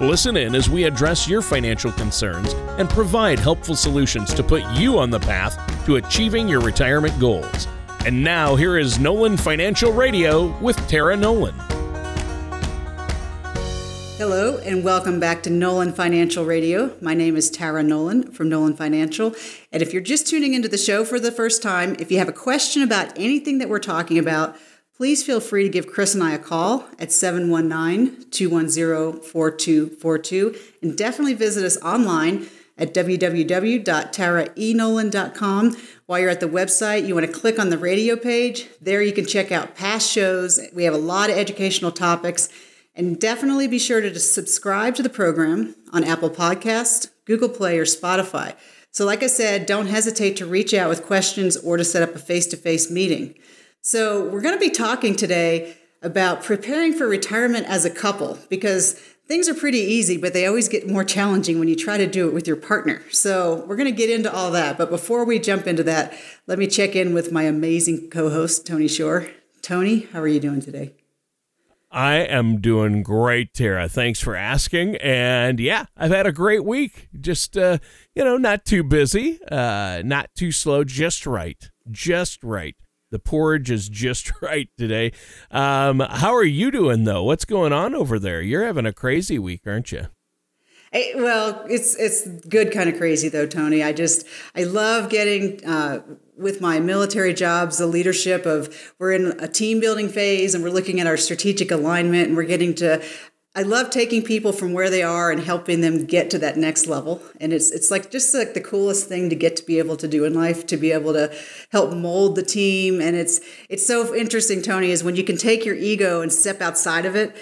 Listen in as we address your financial concerns and provide helpful solutions to put you on the path to achieving your retirement goals. And now, here is Nolan Financial Radio with Tara Nolan. Hello, and welcome back to Nolan Financial Radio. My name is Tara Nolan from Nolan Financial. And if you're just tuning into the show for the first time, if you have a question about anything that we're talking about, please feel free to give Chris and I a call at 719 210 4242. And definitely visit us online at www.taraenolan.com. While you're at the website, you want to click on the radio page. There you can check out past shows. We have a lot of educational topics. And definitely be sure to subscribe to the program on Apple Podcast, Google Play, or Spotify. So, like I said, don't hesitate to reach out with questions or to set up a face to face meeting. So, we're going to be talking today about preparing for retirement as a couple because things are pretty easy, but they always get more challenging when you try to do it with your partner. So, we're going to get into all that. But before we jump into that, let me check in with my amazing co host, Tony Shore. Tony, how are you doing today? I am doing great, Tara. Thanks for asking. And yeah, I've had a great week. Just, uh, you know, not too busy, uh, not too slow, just right. Just right. The porridge is just right today. Um, how are you doing, though? What's going on over there? You're having a crazy week, aren't you? Hey, well, it's it's good, kind of crazy though, Tony. I just I love getting uh, with my military jobs the leadership of we're in a team building phase and we're looking at our strategic alignment and we're getting to I love taking people from where they are and helping them get to that next level. And it's it's like just like the coolest thing to get to be able to do in life, to be able to help mold the team. And it's it's so interesting, Tony, is when you can take your ego and step outside of it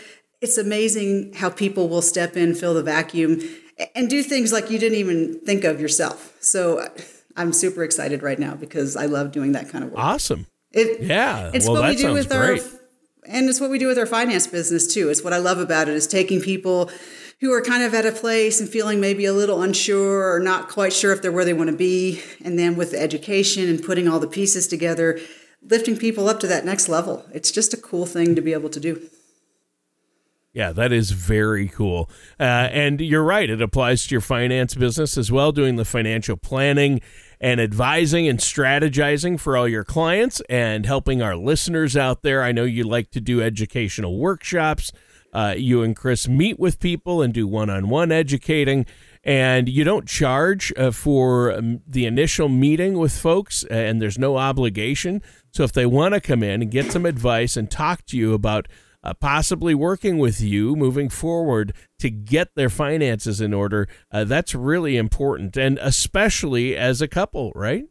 it's amazing how people will step in, fill the vacuum, and do things like you didn't even think of yourself. So uh, I'm super excited right now because I love doing that kind of work. Awesome. It, yeah. It's well, what we do with great. our and it's what we do with our finance business too. It's what I love about it is taking people who are kind of at a place and feeling maybe a little unsure or not quite sure if they're where they want to be, and then with the education and putting all the pieces together, lifting people up to that next level. It's just a cool thing to be able to do. Yeah, that is very cool. Uh, and you're right, it applies to your finance business as well, doing the financial planning and advising and strategizing for all your clients and helping our listeners out there. I know you like to do educational workshops. Uh, you and Chris meet with people and do one on one educating. And you don't charge uh, for um, the initial meeting with folks, and there's no obligation. So if they want to come in and get some advice and talk to you about uh, possibly working with you moving forward to get their finances in order. Uh, that's really important, and especially as a couple, right?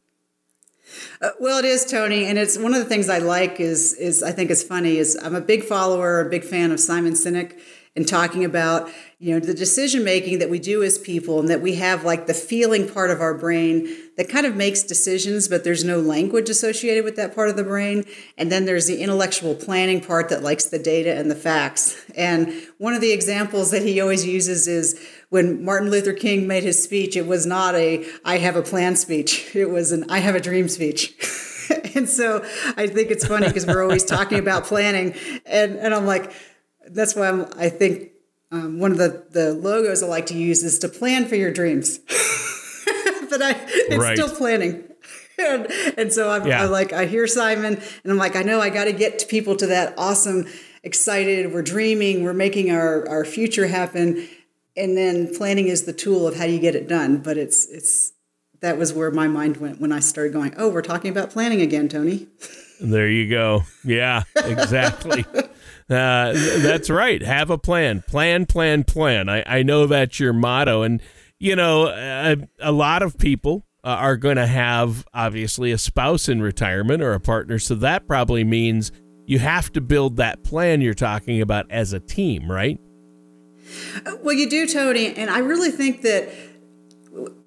Uh, well, it is Tony, and it's one of the things I like is is I think is funny is I'm a big follower, a big fan of Simon Sinek, and talking about you know the decision making that we do as people and that we have like the feeling part of our brain that kind of makes decisions but there's no language associated with that part of the brain. And then there's the intellectual planning part that likes the data and the facts. And one of the examples that he always uses is when Martin Luther King made his speech it was not a I have a plan speech. It was an I have a dream speech. And so I think it's funny because we're always talking about planning. And and I'm like that's why I'm, I think um, one of the, the logos I like to use is to plan for your dreams. but I, it's right. still planning. And, and so I'm, yeah. I'm, like, I hear Simon and I'm like, I know I got to get people to that awesome, excited, we're dreaming, we're making our, our future happen. And then planning is the tool of how you get it done. But it's, it's, that was where my mind went when I started going, oh, we're talking about planning again, Tony. There you go. Yeah, exactly. Uh, that's right. Have a plan. Plan, plan, plan. I, I know that's your motto. And, you know, a, a lot of people uh, are going to have, obviously, a spouse in retirement or a partner. So that probably means you have to build that plan you're talking about as a team, right? Well, you do, Tony. And I really think that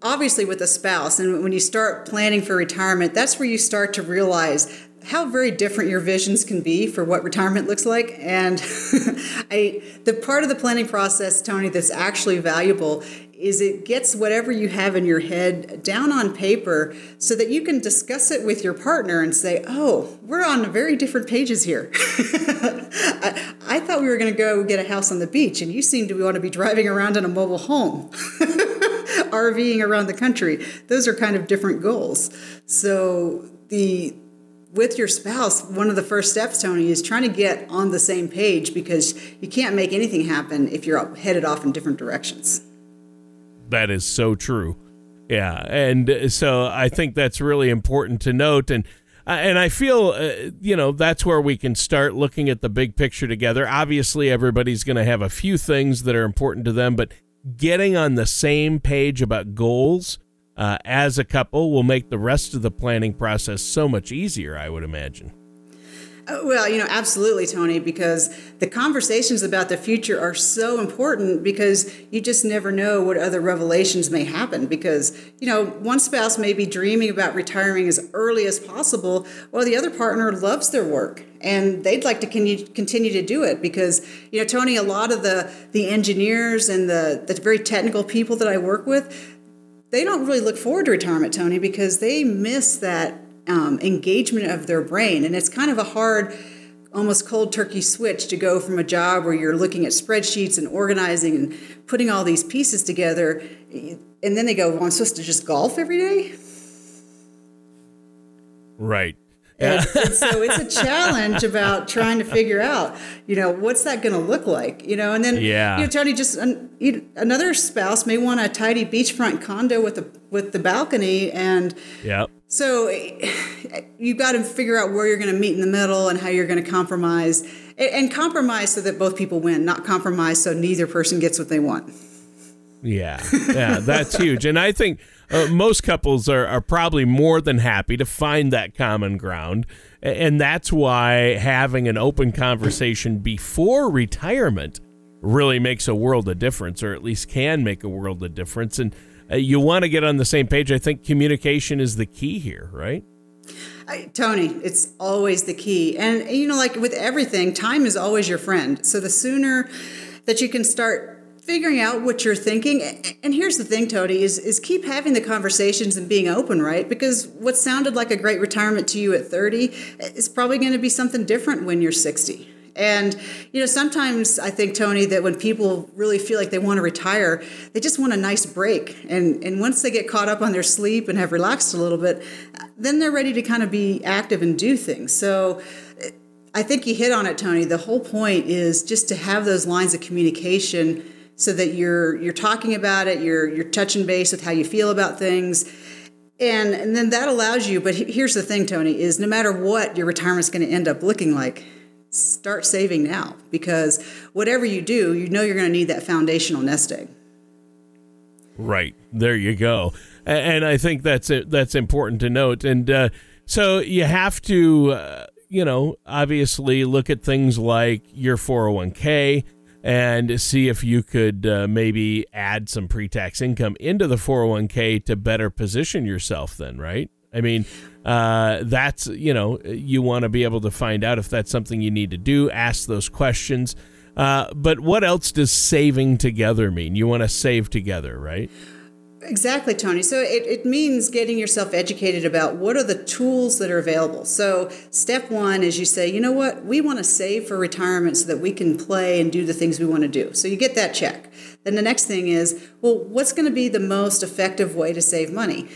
obviously with a spouse and when you start planning for retirement that's where you start to realize how very different your visions can be for what retirement looks like and i the part of the planning process tony that's actually valuable is it gets whatever you have in your head down on paper so that you can discuss it with your partner and say, oh, we're on very different pages here. I, I, thought we were going to go get a house on the beach, and you seem to want to be driving around in a mobile home, RVing around the country. Those are kind of different goals. So the with your spouse, one of the first steps, Tony, is trying to get on the same page because you can't make anything happen if you're headed off in different directions that is so true. Yeah, and so I think that's really important to note, and uh, and I feel uh, you know that's where we can start looking at the big picture together. Obviously, everybody's going to have a few things that are important to them, but getting on the same page about goals uh, as a couple will make the rest of the planning process so much easier. I would imagine. Uh, well, you know, absolutely, Tony, because the conversations about the future are so important because you just never know what other revelations may happen. Because, you know, one spouse may be dreaming about retiring as early as possible, while the other partner loves their work and they'd like to continue to do it because, you know, Tony, a lot of the, the engineers and the, the very technical people that I work with, they don't really look forward to retirement, Tony, because they miss that um, engagement of their brain. And it's kind of a hard, almost cold turkey switch to go from a job where you're looking at spreadsheets and organizing and putting all these pieces together. And then they go, well, I'm supposed to just golf every day? Right. And, and, so it's a challenge about trying to figure out, you know, what's that going to look like, you know, and then, yeah. you know, Tony, just you, another spouse may want a tidy beachfront condo with the with the balcony, and yeah, so you've got to figure out where you're going to meet in the middle and how you're going to compromise, and compromise so that both people win, not compromise so neither person gets what they want. Yeah, yeah, that's huge, and I think uh, most couples are, are probably more than happy to find that common ground. And that's why having an open conversation before retirement really makes a world of difference, or at least can make a world of difference. And uh, you want to get on the same page. I think communication is the key here, right? I, Tony, it's always the key. And, you know, like with everything, time is always your friend. So the sooner that you can start figuring out what you're thinking. And here's the thing tony is, is keep having the conversations and being open right? Because what sounded like a great retirement to you at 30 eh, is probably going to be something different when you're 60 and you know sometimes i think tony that when people really feel like they want to retire they just want a nice break. And and once they get caught up on their sleep and have relaxed a little bit then they're ready to kind of be active and do things. So eh, I think you hit on it, Tony. The whole point is just to have those lines of communication so that you're you're talking about it, you're you're touching base with how you feel about things. And, and then that allows you, but here's the thing, Tony, is no matter what your retirement's going to end up looking like, start saving now because whatever you do, you know you're going to need that foundational nest egg. Right there, you go, and I think that's it. That's important to note. And uh, so you have to, uh, you know, obviously look at things like your 401k and see if you could uh, maybe add some pre-tax income into the 401k to better position yourself then right? I mean uh, that's you know you want to be able to find out if that's something you need to do ask those questions. Uh, but what else does saving together mean? You want to save together right Exactly, Tony. So it, it means getting yourself educated about what are the tools that are available. So, step one is you say, you know what, we want to save for retirement so that we can play and do the things we want to do. So, you get that check. Then the next thing is, well, what's going to be the most effective way to save money?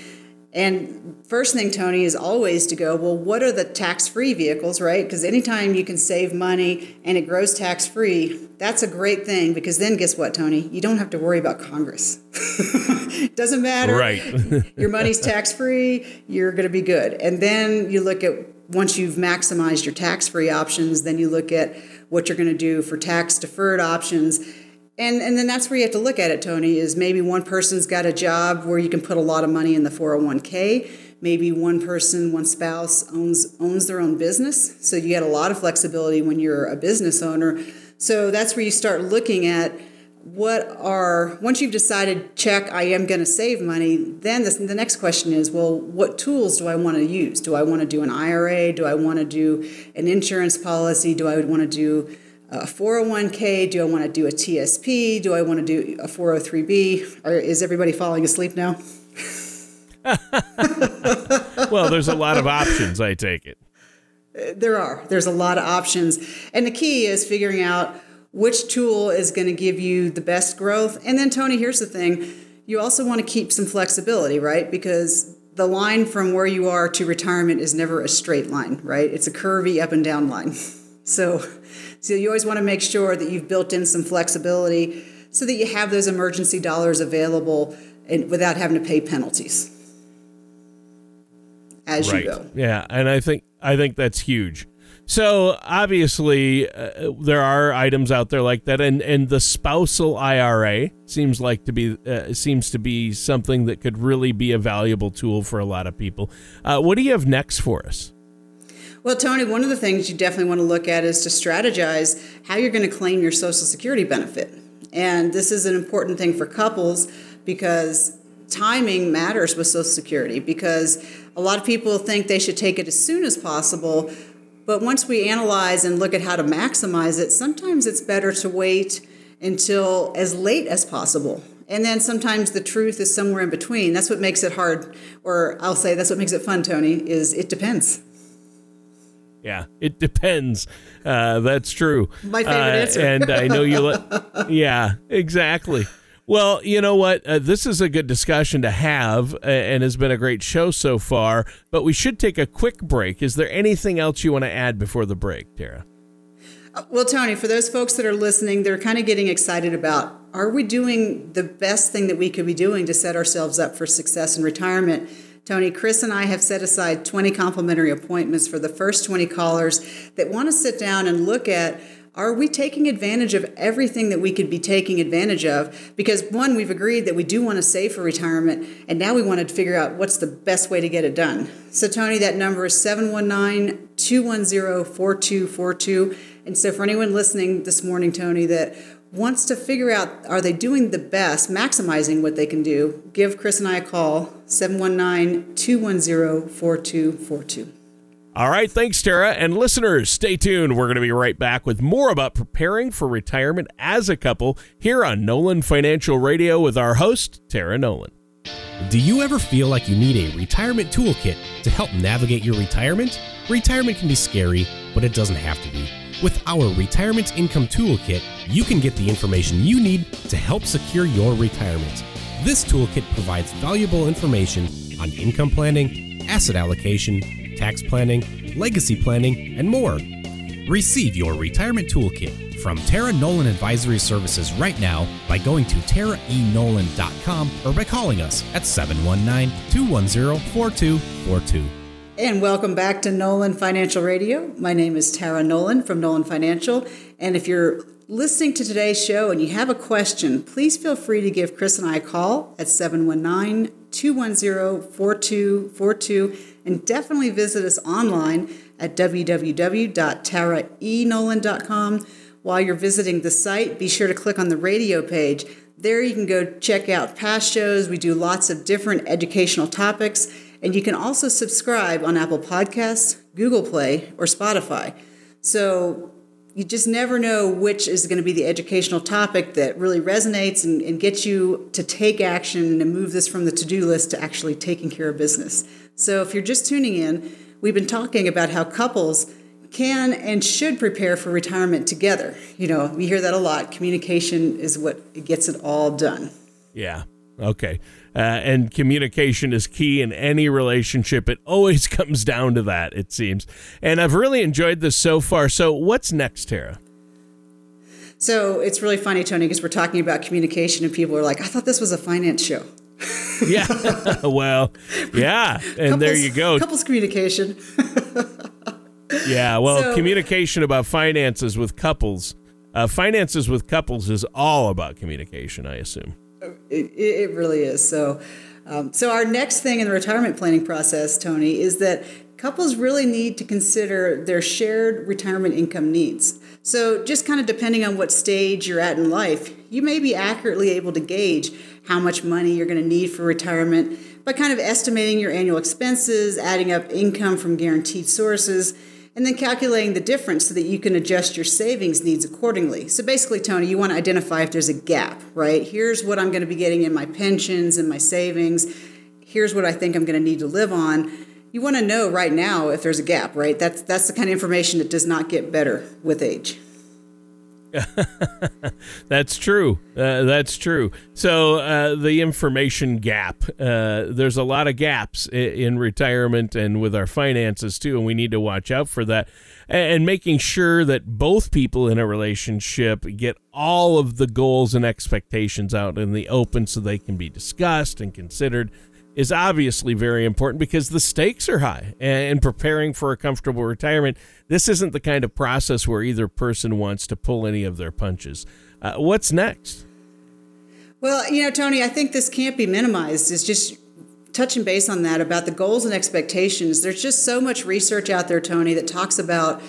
And first thing, Tony, is always to go, well, what are the tax free vehicles, right? Because anytime you can save money and it grows tax free, that's a great thing because then guess what, Tony? You don't have to worry about Congress. Doesn't matter. Right. Your money's tax free, you're going to be good. And then you look at once you've maximized your tax free options, then you look at what you're going to do for tax deferred options and, and then that's where you have to look at it, Tony, is maybe one person's got a job where you can put a lot of money in the 401k. Maybe one person, one spouse owns owns their own business. So you get a lot of flexibility when you're a business owner. So that's where you start looking at what are once you've decided check i am going to save money then the, the next question is well what tools do i want to use do i want to do an ira do i want to do an insurance policy do i want to do a 401k do i want to do a tsp do i want to do a 403b or is everybody falling asleep now well there's a lot of options i take it there are there's a lot of options and the key is figuring out which tool is going to give you the best growth. And then, Tony, here's the thing you also want to keep some flexibility, right? Because the line from where you are to retirement is never a straight line, right? It's a curvy up and down line. So, so you always want to make sure that you've built in some flexibility so that you have those emergency dollars available and without having to pay penalties as right. you go. Yeah, and I think I think that's huge. So obviously, uh, there are items out there like that, and and the spousal IRA seems like to be uh, seems to be something that could really be a valuable tool for a lot of people. Uh, what do you have next for us? Well, Tony, one of the things you definitely want to look at is to strategize how you're going to claim your Social Security benefit, and this is an important thing for couples because timing matters with Social Security because a lot of people think they should take it as soon as possible but once we analyze and look at how to maximize it, sometimes it's better to wait until as late as possible. And then sometimes the truth is somewhere in between. That's what makes it hard, or I'll say that's what makes it fun, Tony, is it depends. Yeah, it depends. Uh, that's true. My favorite uh, answer. and I know you. Le- yeah, exactly. Well, you know what? Uh, this is a good discussion to have and has been a great show so far, but we should take a quick break. Is there anything else you want to add before the break, Tara? Uh, well, Tony, for those folks that are listening, they're kind of getting excited about are we doing the best thing that we could be doing to set ourselves up for success in retirement? Tony, Chris and I have set aside 20 complimentary appointments for the first 20 callers that want to sit down and look at are we taking advantage of everything that we could be taking advantage of? Because one, we've agreed that we do want to save for retirement, and now we want to figure out what's the best way to get it done. So, Tony, that number is 719 210 4242. And so, for anyone listening this morning, Tony, that wants to figure out are they doing the best, maximizing what they can do, give Chris and I a call, 719 210 4242. All right, thanks, Tara. And listeners, stay tuned. We're going to be right back with more about preparing for retirement as a couple here on Nolan Financial Radio with our host, Tara Nolan. Do you ever feel like you need a retirement toolkit to help navigate your retirement? Retirement can be scary, but it doesn't have to be. With our Retirement Income Toolkit, you can get the information you need to help secure your retirement. This toolkit provides valuable information on income planning, asset allocation, tax planning, legacy planning, and more. Receive your retirement toolkit from Tara Nolan Advisory Services right now by going to taraenolan.com or by calling us at 719 210 4242. And welcome back to Nolan Financial Radio. My name is Tara Nolan from Nolan Financial. And if you're listening to today's show and you have a question, please feel free to give Chris and I a call at 719 210 4242 and definitely visit us online at www.taraenolan.com. While you're visiting the site, be sure to click on the radio page. There you can go check out past shows. We do lots of different educational topics, and you can also subscribe on Apple Podcasts, Google Play, or Spotify. So you just never know which is going to be the educational topic that really resonates and, and gets you to take action and move this from the to do list to actually taking care of business. So, if you're just tuning in, we've been talking about how couples can and should prepare for retirement together. You know, we hear that a lot. Communication is what gets it all done. Yeah. Okay. Uh, and communication is key in any relationship. It always comes down to that, it seems. And I've really enjoyed this so far. So, what's next, Tara? So, it's really funny, Tony, because we're talking about communication, and people are like, I thought this was a finance show yeah. well, yeah. And couples, there you go. Couples communication. yeah. Well, so, communication about finances with couples. Uh, finances with couples is all about communication, I assume. It, it really is. So, um, so our next thing in the retirement planning process, Tony, is that couples really need to consider their shared retirement income needs. So, just kind of depending on what stage you're at in life, you may be accurately able to gauge how much money you're going to need for retirement by kind of estimating your annual expenses, adding up income from guaranteed sources, and then calculating the difference so that you can adjust your savings needs accordingly. So basically, Tony, you want to identify if there's a gap, right? Here's what I'm going to be getting in my pensions and my savings. Here's what I think I'm going to need to live on. You want to know right now if there's a gap, right? That's that's the kind of information that does not get better with age. that's true. Uh, that's true. So uh, the information gap. Uh, there's a lot of gaps in, in, retirement and with our finances too, and we need to watch out for that. And making sure that both people in a relationship get all of the goals and expectations out in the open, so they can be discussed and considered is obviously very important because the stakes are high. And preparing for a comfortable retirement, this isn't the kind of process where either person wants to pull any of their punches. Uh, what's next? Well, you know, Tony, I think this can't be minimized. It's just touching base on that about the goals and expectations. There's just so much research out there, Tony, that talks about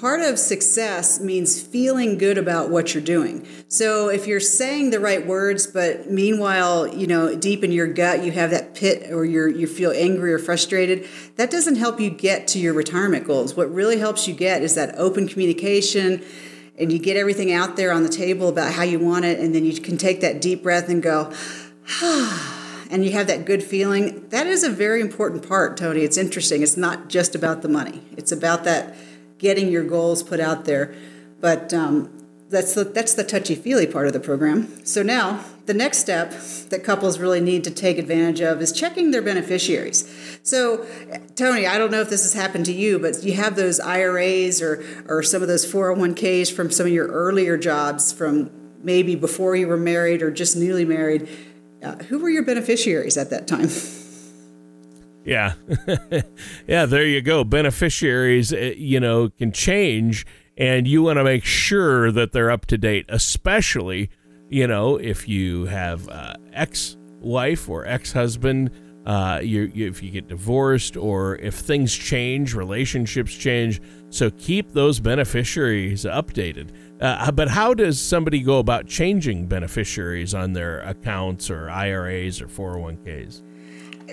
part of success means feeling good about what you're doing. So if you're saying the right words, but meanwhile, you know, deep in your gut you have that pit or you're, you feel angry or frustrated, that doesn't help you get to your retirement goals. What really helps you get is that open communication and you get everything out there on the table about how you want it and then you can take that deep breath and go ah and you have that good feeling. That is a very important part, Tony. It's interesting. It's not just about the money. It's about that getting your goals put out there. But um, that's the, that's the touchy feely part of the program. So now the next step that couples really need to take advantage of is checking their beneficiaries. So, Tony, I don't know if this has happened to you, but you have those IRAs or or some of those 401ks from some of your earlier jobs from maybe before you were married or just newly married. Uh, who were your beneficiaries at that time? Yeah. yeah, there you go. Beneficiaries, eh, you know, can change, and you want to make sure that they're up to date, especially, you know, if you have uh, ex wife or ex husband. Uh, you, you, if you get divorced or if things change, relationships change. So keep those beneficiaries updated. Uh, but how does somebody go about changing beneficiaries on their accounts or IRAs or 401ks?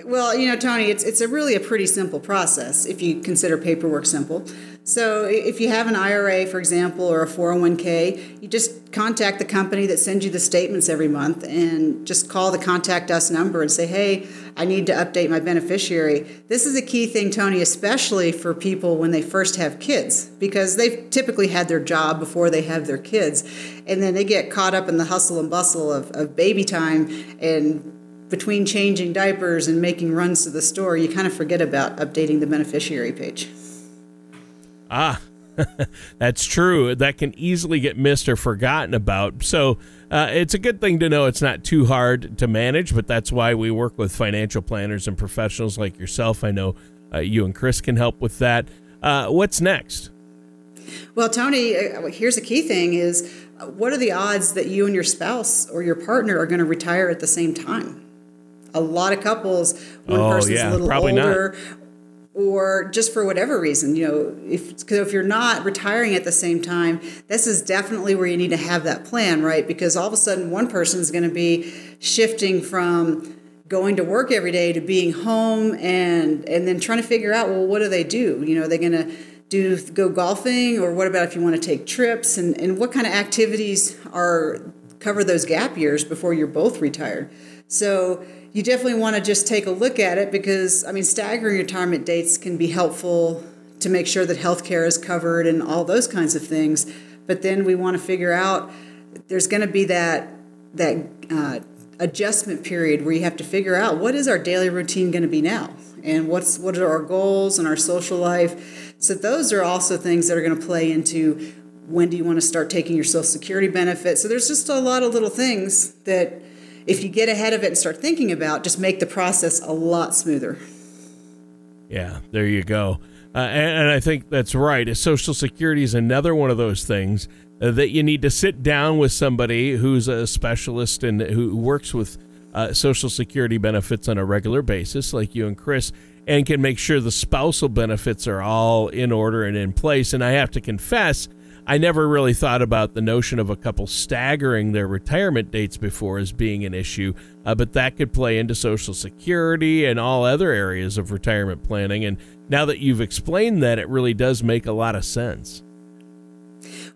Well, you know, Tony, it's it's a really a pretty simple process if you consider paperwork simple. So, if you have an IRA, for example, or a 401k, you just contact the company that sends you the statements every month and just call the contact us number and say, "Hey, I need to update my beneficiary." This is a key thing, Tony, especially for people when they first have kids because they've typically had their job before they have their kids, and then they get caught up in the hustle and bustle of, of baby time and between changing diapers and making runs to the store, you kind of forget about updating the beneficiary page. Ah, that's true. That can easily get missed or forgotten about. So uh, it's a good thing to know it's not too hard to manage, but that's why we work with financial planners and professionals like yourself. I know uh, you and Chris can help with that. Uh, what's next? Well, Tony, uh, here's a key thing is uh, what are the odds that you and your spouse or your partner are going to retire at the same time? A lot of couples, one oh, person's yeah, a little older, not. or just for whatever reason, you know, if because if you're not retiring at the same time, this is definitely where you need to have that plan, right? Because all of a sudden, one person's going to be shifting from going to work every day to being home and and then trying to figure out well what do they do you know are they going to do go golfing or what about if you want to take trips and, and what kind of activities are cover those gap years before you're both retired so you definitely want to just take a look at it because, I mean, staggering retirement dates can be helpful to make sure that health care is covered and all those kinds of things. But then we want to figure out there's going to be that that uh, adjustment period where you have to figure out what is our daily routine going to be now? And what's what are our goals and our social life? So those are also things that are going to play into when do you want to start taking your social security benefit so there's just a lot of little things that if you get ahead of it and start thinking about, just make the process a lot smoother. Yeah, there you go. Uh, and, and, I think that's right. Social Security is another one of those things uh, that you need to sit down with somebody who's a specialist and who works with uh, Social Security benefits on a regular basis, like you and Chris, and can make sure the spousal benefits are all in order and in place. And I have to confess, I never really thought about the notion of a couple staggering their retirement dates before as being an issue, uh, but that could play into Social Security and all other areas of retirement planning. And now that you've explained that, it really does make a lot of sense.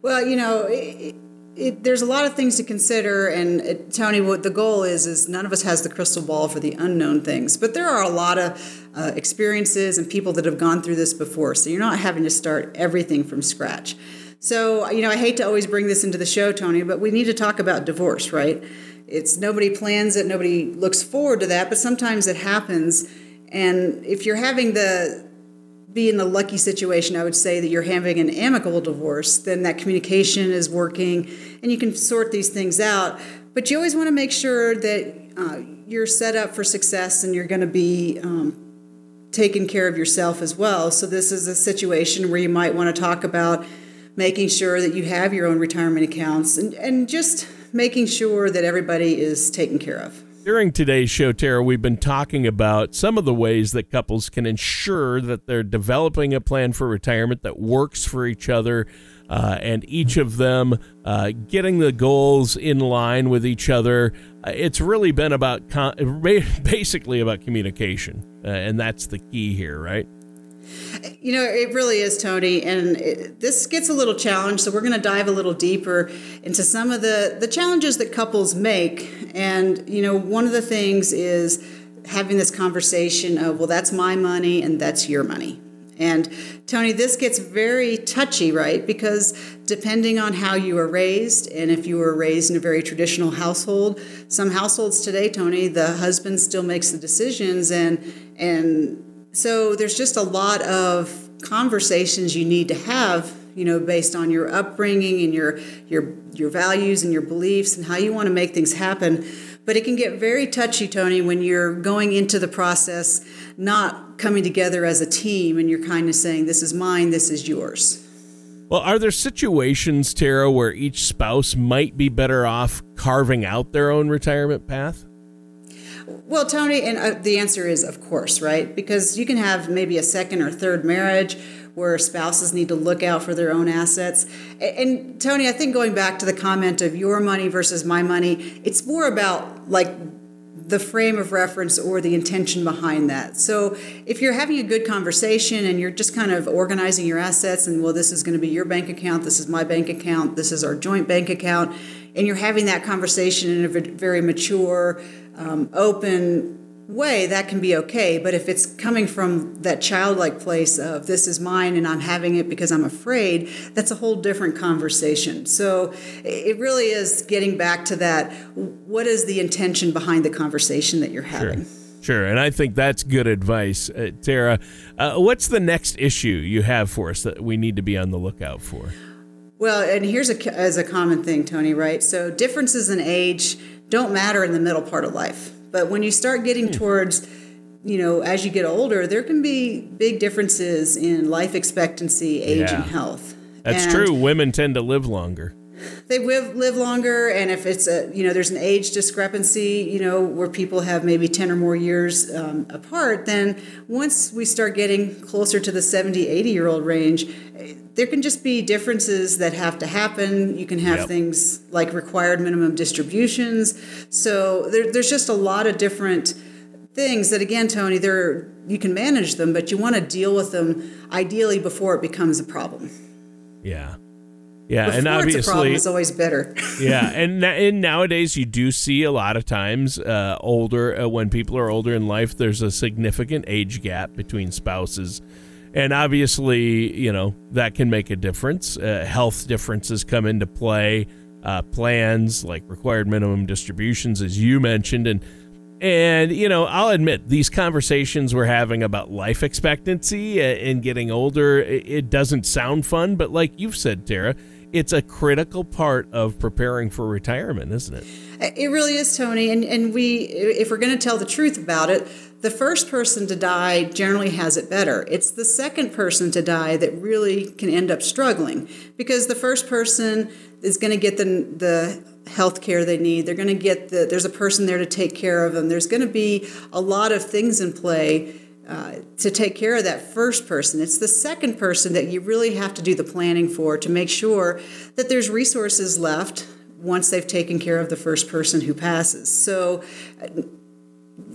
Well, you know, it, it, there's a lot of things to consider, and it, Tony, what the goal is is none of us has the crystal ball for the unknown things, but there are a lot of uh, experiences and people that have gone through this before, so you're not having to start everything from scratch. So, you know, I hate to always bring this into the show, Tony, but we need to talk about divorce, right? It's nobody plans it, nobody looks forward to that, but sometimes it happens. And if you're having the be in the lucky situation, I would say that you're having an amicable divorce, then that communication is working and you can sort these things out. But you always want to make sure that uh, you're set up for success and you're going to be um, taking care of yourself as well. So, this is a situation where you might want to talk about making sure that you have your own retirement accounts and, and just making sure that everybody is taken care of. During today's show, Tara, we've been talking about some of the ways that couples can ensure that they're developing a plan for retirement that works for each other. Uh, and each of them uh, getting the goals in line with each other. Uh, it's really been about con- basically about communication, uh, and that's the key here, right? You know, it really is, Tony, and it, this gets a little challenged. So we're going to dive a little deeper into some of the the challenges that couples make. And you know, one of the things is having this conversation of, well, that's my money and that's your money. And Tony, this gets very touchy, right? Because depending on how you were raised, and if you were raised in a very traditional household, some households today, Tony, the husband still makes the decisions, and and so there's just a lot of conversations you need to have, you know, based on your upbringing and your your your values and your beliefs and how you want to make things happen. But it can get very touchy, Tony, when you're going into the process not coming together as a team and you're kind of saying, This is mine, this is yours. Well, are there situations, Tara, where each spouse might be better off carving out their own retirement path? Well, Tony, and uh, the answer is of course, right? Because you can have maybe a second or third marriage where spouses need to look out for their own assets. And, and Tony, I think going back to the comment of your money versus my money, it's more about like the frame of reference or the intention behind that. So if you're having a good conversation and you're just kind of organizing your assets and well this is going to be your bank account, this is my bank account, this is our joint bank account and you're having that conversation in a very mature um, open way, that can be okay. But if it's coming from that childlike place of this is mine and I'm having it because I'm afraid, that's a whole different conversation. So it really is getting back to that what is the intention behind the conversation that you're having? Sure. Sure, and I think that's good advice, uh, Tara. Uh, what's the next issue you have for us that we need to be on the lookout for? Well, and here's a as a common thing, Tony. Right? So differences in age don't matter in the middle part of life. But when you start getting hmm. towards, you know, as you get older, there can be big differences in life expectancy, age, yeah. and health. That's and true. Women tend to live longer they live live longer and if it's a you know there's an age discrepancy you know where people have maybe 10 or more years um, apart then once we start getting closer to the 70 80 year old range there can just be differences that have to happen. You can have yep. things like required minimum distributions. So there, there's just a lot of different things that again tony there you can manage them but you want to deal with them ideally before it becomes a problem. Yeah yeah, Before and obviously, problem, it's always better. yeah, and and nowadays you do see a lot of times uh, older uh, when people are older in life, there's a significant age gap between spouses, and obviously, you know that can make a difference. Uh, health differences come into play. Uh, plans like required minimum distributions, as you mentioned, and and you know, I'll admit these conversations we're having about life expectancy uh, and getting older, it doesn't sound fun, but like you've said, Tara it's a critical part of preparing for retirement, isn't it? It really is, Tony. And and we, if we're going to tell the truth about it, the first person to die generally has it better. It's the second person to die that really can end up struggling because the first person is going to get the the health care they need. They're going to get the there's a person there to take care of them. There's going to be a lot of things in play uh, to take care of that first person. It's the second person that you really have to do the planning for to make sure that there's resources left once they've taken care of the first person who passes. So uh,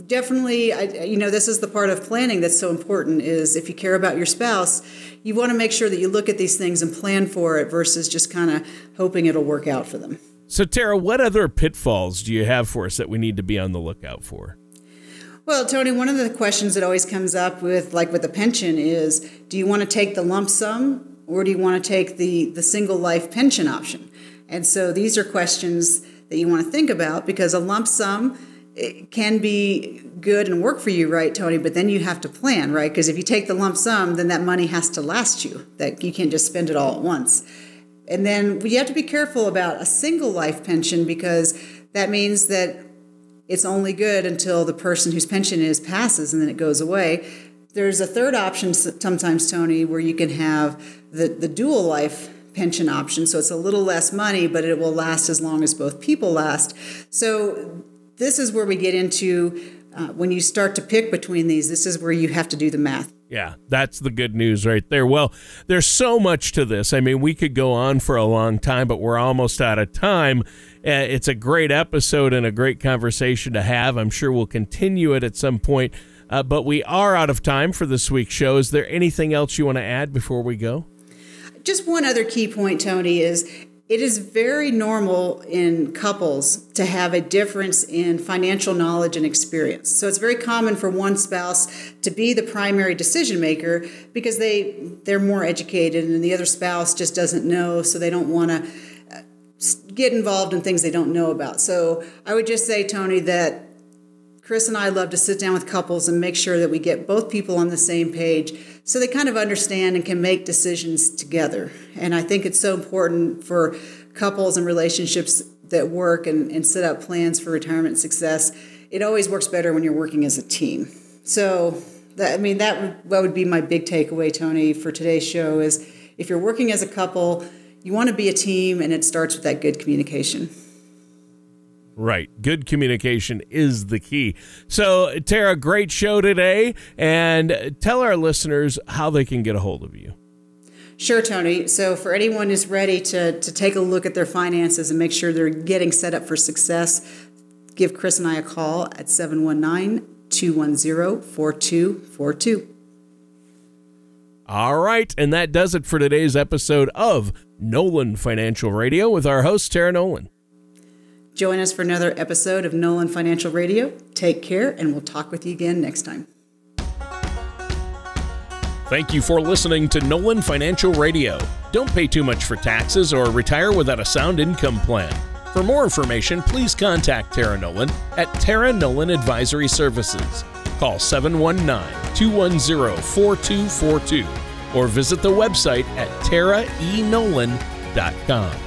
definitely I, you know this is the part of planning that's so important is if you care about your spouse you want to make sure that you look at these things and plan for it versus just kind of hoping it'll work out for them so tara what other pitfalls do you have for us that we need to be on the lookout for well tony one of the questions that always comes up with like with the pension is do you want to take the lump sum or do you want to take the the single life pension option and so these are questions that you want to think about because a lump sum can be good and work for you, right, Tony? But then you have to plan, right? Because if you take the lump sum, then that money has to last you. That you can't just spend it all at once. And then you have to be careful about a single life pension because that means that it's only good until the person whose pension is passes and then it goes away. There's a third option sometimes, Tony, where you can have the, the dual life pension option. So it's a little less money, but it will last as long as both people last. So this is where we get into uh, when you start to pick between these, this is where you have to do the math. Yeah, that's the good news right there. Well, there's so much to this. I mean, we could go on for a long time, but we're almost out of time. Uh, it's a great episode and a great conversation to have. I'm sure we'll continue it at some point, uh, but we are out of time for this week's show. Is there anything else you want to add before we go? Just one other key point, Tony, is it is very normal in couples to have a difference in financial knowledge and experience. So it's very common for one spouse to be the primary decision maker because they they're more educated and the other spouse just doesn't know so they don't want to uh, get involved in things they don't know about. So I would just say Tony that Chris and I love to sit down with couples and make sure that we get both people on the same page so they kind of understand and can make decisions together. And I think it's so important for couples and relationships that work and, and set up plans for retirement success. It always works better when you're working as a team. So, that, I mean, that, would, that would be my big takeaway, Tony, for today's show is if you're working as a couple, you want to be a team, and it starts with that good communication. Right. Good communication is the key. So, Tara, great show today. And tell our listeners how they can get a hold of you. Sure, Tony. So, for anyone who's ready to, to take a look at their finances and make sure they're getting set up for success, give Chris and I a call at 719 210 4242. All right. And that does it for today's episode of Nolan Financial Radio with our host, Tara Nolan. Join us for another episode of Nolan Financial Radio. Take care, and we'll talk with you again next time. Thank you for listening to Nolan Financial Radio. Don't pay too much for taxes or retire without a sound income plan. For more information, please contact Tara Nolan at Tara Nolan Advisory Services. Call 719 210 4242 or visit the website at taraenolan.com.